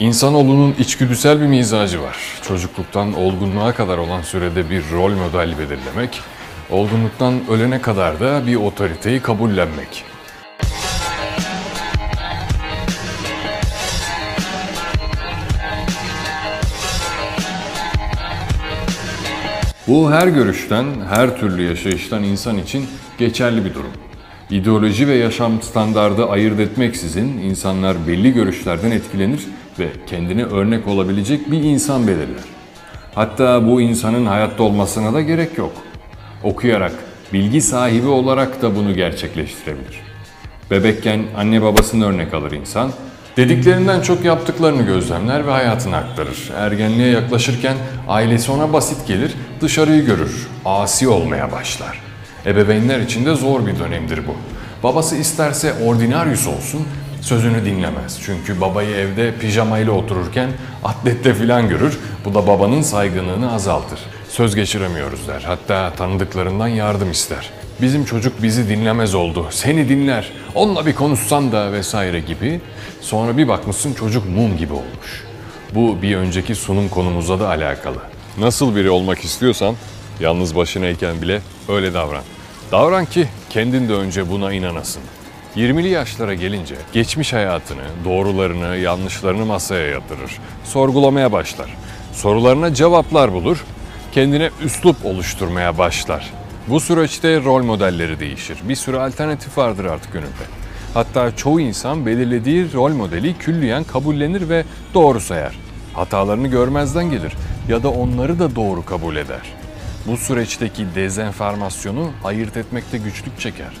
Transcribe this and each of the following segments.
İnsanoğlunun içgüdüsel bir mizacı var. Çocukluktan olgunluğa kadar olan sürede bir rol model belirlemek, olgunluktan ölene kadar da bir otoriteyi kabullenmek. Bu her görüşten, her türlü yaşayıştan insan için geçerli bir durum. İdeoloji ve yaşam standardı ayırt etmeksizin insanlar belli görüşlerden etkilenir ve kendine örnek olabilecek bir insan belirler. Hatta bu insanın hayatta olmasına da gerek yok. Okuyarak, bilgi sahibi olarak da bunu gerçekleştirebilir. Bebekken anne babasını örnek alır insan, dediklerinden çok yaptıklarını gözlemler ve hayatını aktarır. Ergenliğe yaklaşırken ailesi ona basit gelir, dışarıyı görür, asi olmaya başlar. Ebeveynler için de zor bir dönemdir bu. Babası isterse ordinaryus olsun, sözünü dinlemez. Çünkü babayı evde pijamayla otururken atletle filan görür. Bu da babanın saygınlığını azaltır. Söz geçiremiyoruz der. Hatta tanıdıklarından yardım ister. Bizim çocuk bizi dinlemez oldu. Seni dinler. Onunla bir konuşsan da vesaire gibi. Sonra bir bakmışsın çocuk mum gibi olmuş. Bu bir önceki sunum konumuzla da alakalı. Nasıl biri olmak istiyorsan yalnız başınayken bile öyle davran. Davran ki kendin de önce buna inanasın. 20'li yaşlara gelince geçmiş hayatını, doğrularını, yanlışlarını masaya yatırır. Sorgulamaya başlar. Sorularına cevaplar bulur. Kendine üslup oluşturmaya başlar. Bu süreçte rol modelleri değişir. Bir sürü alternatif vardır artık önünde. Hatta çoğu insan belirlediği rol modeli külliyen kabullenir ve doğru sayar. Hatalarını görmezden gelir ya da onları da doğru kabul eder. Bu süreçteki dezenformasyonu ayırt etmekte güçlük çeker.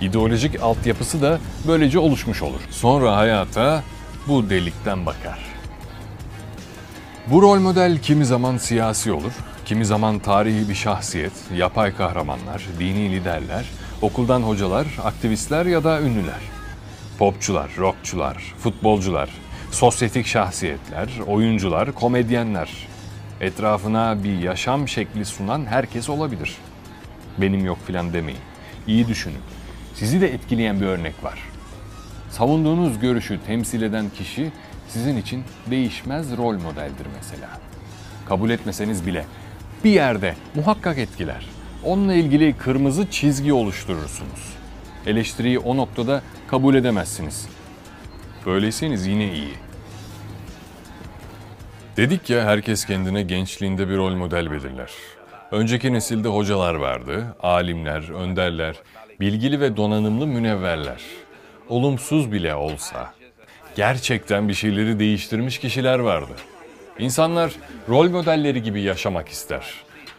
İdeolojik altyapısı da böylece oluşmuş olur. Sonra hayata bu delikten bakar. Bu rol model kimi zaman siyasi olur, kimi zaman tarihi bir şahsiyet, yapay kahramanlar, dini liderler, okuldan hocalar, aktivistler ya da ünlüler. Popçular, rockçular, futbolcular, sosyetik şahsiyetler, oyuncular, komedyenler. Etrafına bir yaşam şekli sunan herkes olabilir. Benim yok filan demeyin. İyi düşünün. Sizi de etkileyen bir örnek var. Savunduğunuz görüşü temsil eden kişi sizin için değişmez rol modeldir mesela. Kabul etmeseniz bile bir yerde muhakkak etkiler. Onunla ilgili kırmızı çizgi oluşturursunuz. Eleştiriyi o noktada kabul edemezsiniz. Böyleyseniz yine iyi. Dedik ya herkes kendine gençliğinde bir rol model belirler. Önceki nesilde hocalar vardı, alimler, önderler, bilgili ve donanımlı münevverler. Olumsuz bile olsa gerçekten bir şeyleri değiştirmiş kişiler vardı. İnsanlar rol modelleri gibi yaşamak ister.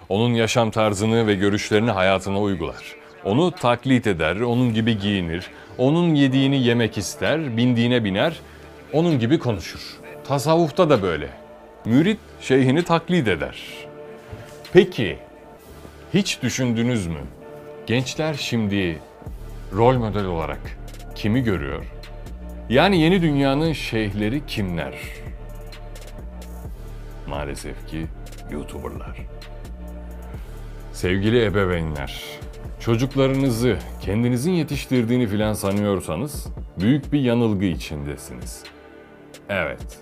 Onun yaşam tarzını ve görüşlerini hayatına uygular. Onu taklit eder, onun gibi giyinir, onun yediğini yemek ister, bindiğine biner, onun gibi konuşur. Tasavvufta da böyle. Mürit şeyhini taklit eder. Peki hiç düşündünüz mü? Gençler şimdi rol model olarak kimi görüyor? Yani yeni dünyanın şeyhleri kimler? Maalesef ki YouTuber'lar. Sevgili ebeveynler, çocuklarınızı kendinizin yetiştirdiğini filan sanıyorsanız büyük bir yanılgı içindesiniz. Evet,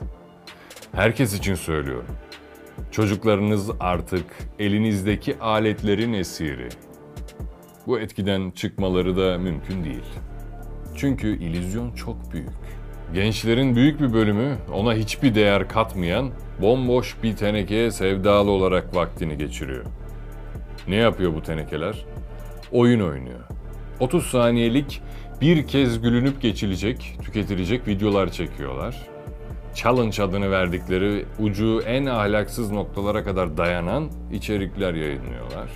herkes için söylüyorum. Çocuklarınız artık elinizdeki aletlerin esiri. Bu etkiden çıkmaları da mümkün değil. Çünkü illüzyon çok büyük. Gençlerin büyük bir bölümü ona hiçbir değer katmayan bomboş bir tenekeye sevdalı olarak vaktini geçiriyor. Ne yapıyor bu tenekeler? Oyun oynuyor. 30 saniyelik bir kez gülünüp geçilecek, tüketilecek videolar çekiyorlar. Challenge adını verdikleri ucu en ahlaksız noktalara kadar dayanan içerikler yayınlıyorlar.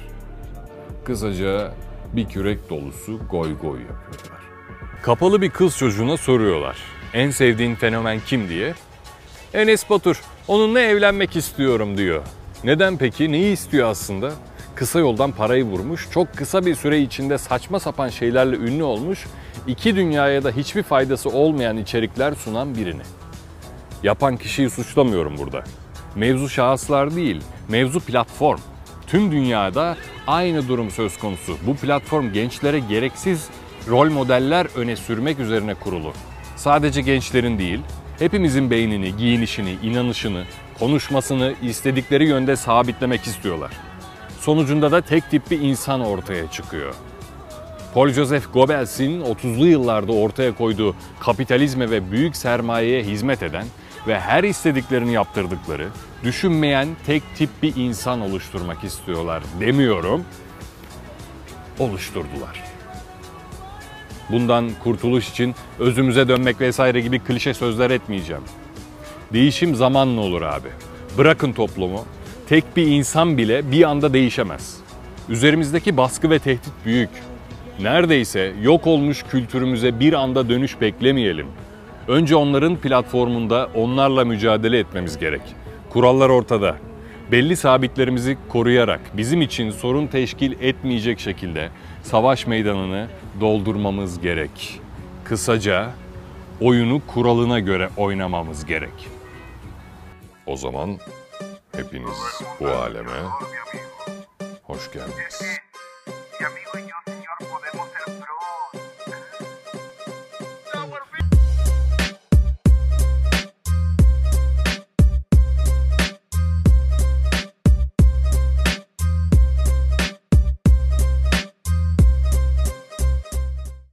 Kısaca bir kürek dolusu goy goy yapıyorlar. Kapalı bir kız çocuğuna soruyorlar. En sevdiğin fenomen kim diye. Enes Batur. Onunla evlenmek istiyorum diyor. Neden peki? Neyi istiyor aslında? Kısa yoldan parayı vurmuş, çok kısa bir süre içinde saçma sapan şeylerle ünlü olmuş, iki dünyaya da hiçbir faydası olmayan içerikler sunan birini. Yapan kişiyi suçlamıyorum burada. Mevzu şahıslar değil, mevzu platform. Tüm dünyada aynı durum söz konusu. Bu platform gençlere gereksiz rol modeller öne sürmek üzerine kurulu. Sadece gençlerin değil, Hepimizin beynini, giyinişini, inanışını, konuşmasını istedikleri yönde sabitlemek istiyorlar. Sonucunda da tek tip bir insan ortaya çıkıyor. Paul Joseph Goebbels'in 30'lu yıllarda ortaya koyduğu kapitalizme ve büyük sermayeye hizmet eden ve her istediklerini yaptırdıkları, düşünmeyen tek tip bir insan oluşturmak istiyorlar demiyorum. Oluşturdular. Bundan kurtuluş için özümüze dönmek vesaire gibi klişe sözler etmeyeceğim. Değişim zamanla olur abi. Bırakın toplumu. Tek bir insan bile bir anda değişemez. Üzerimizdeki baskı ve tehdit büyük. Neredeyse yok olmuş kültürümüze bir anda dönüş beklemeyelim. Önce onların platformunda onlarla mücadele etmemiz gerek. Kurallar ortada. Belli sabitlerimizi koruyarak bizim için sorun teşkil etmeyecek şekilde savaş meydanını doldurmamız gerek. Kısaca oyunu kuralına göre oynamamız gerek. O zaman hepiniz bu aleme hoş geldiniz.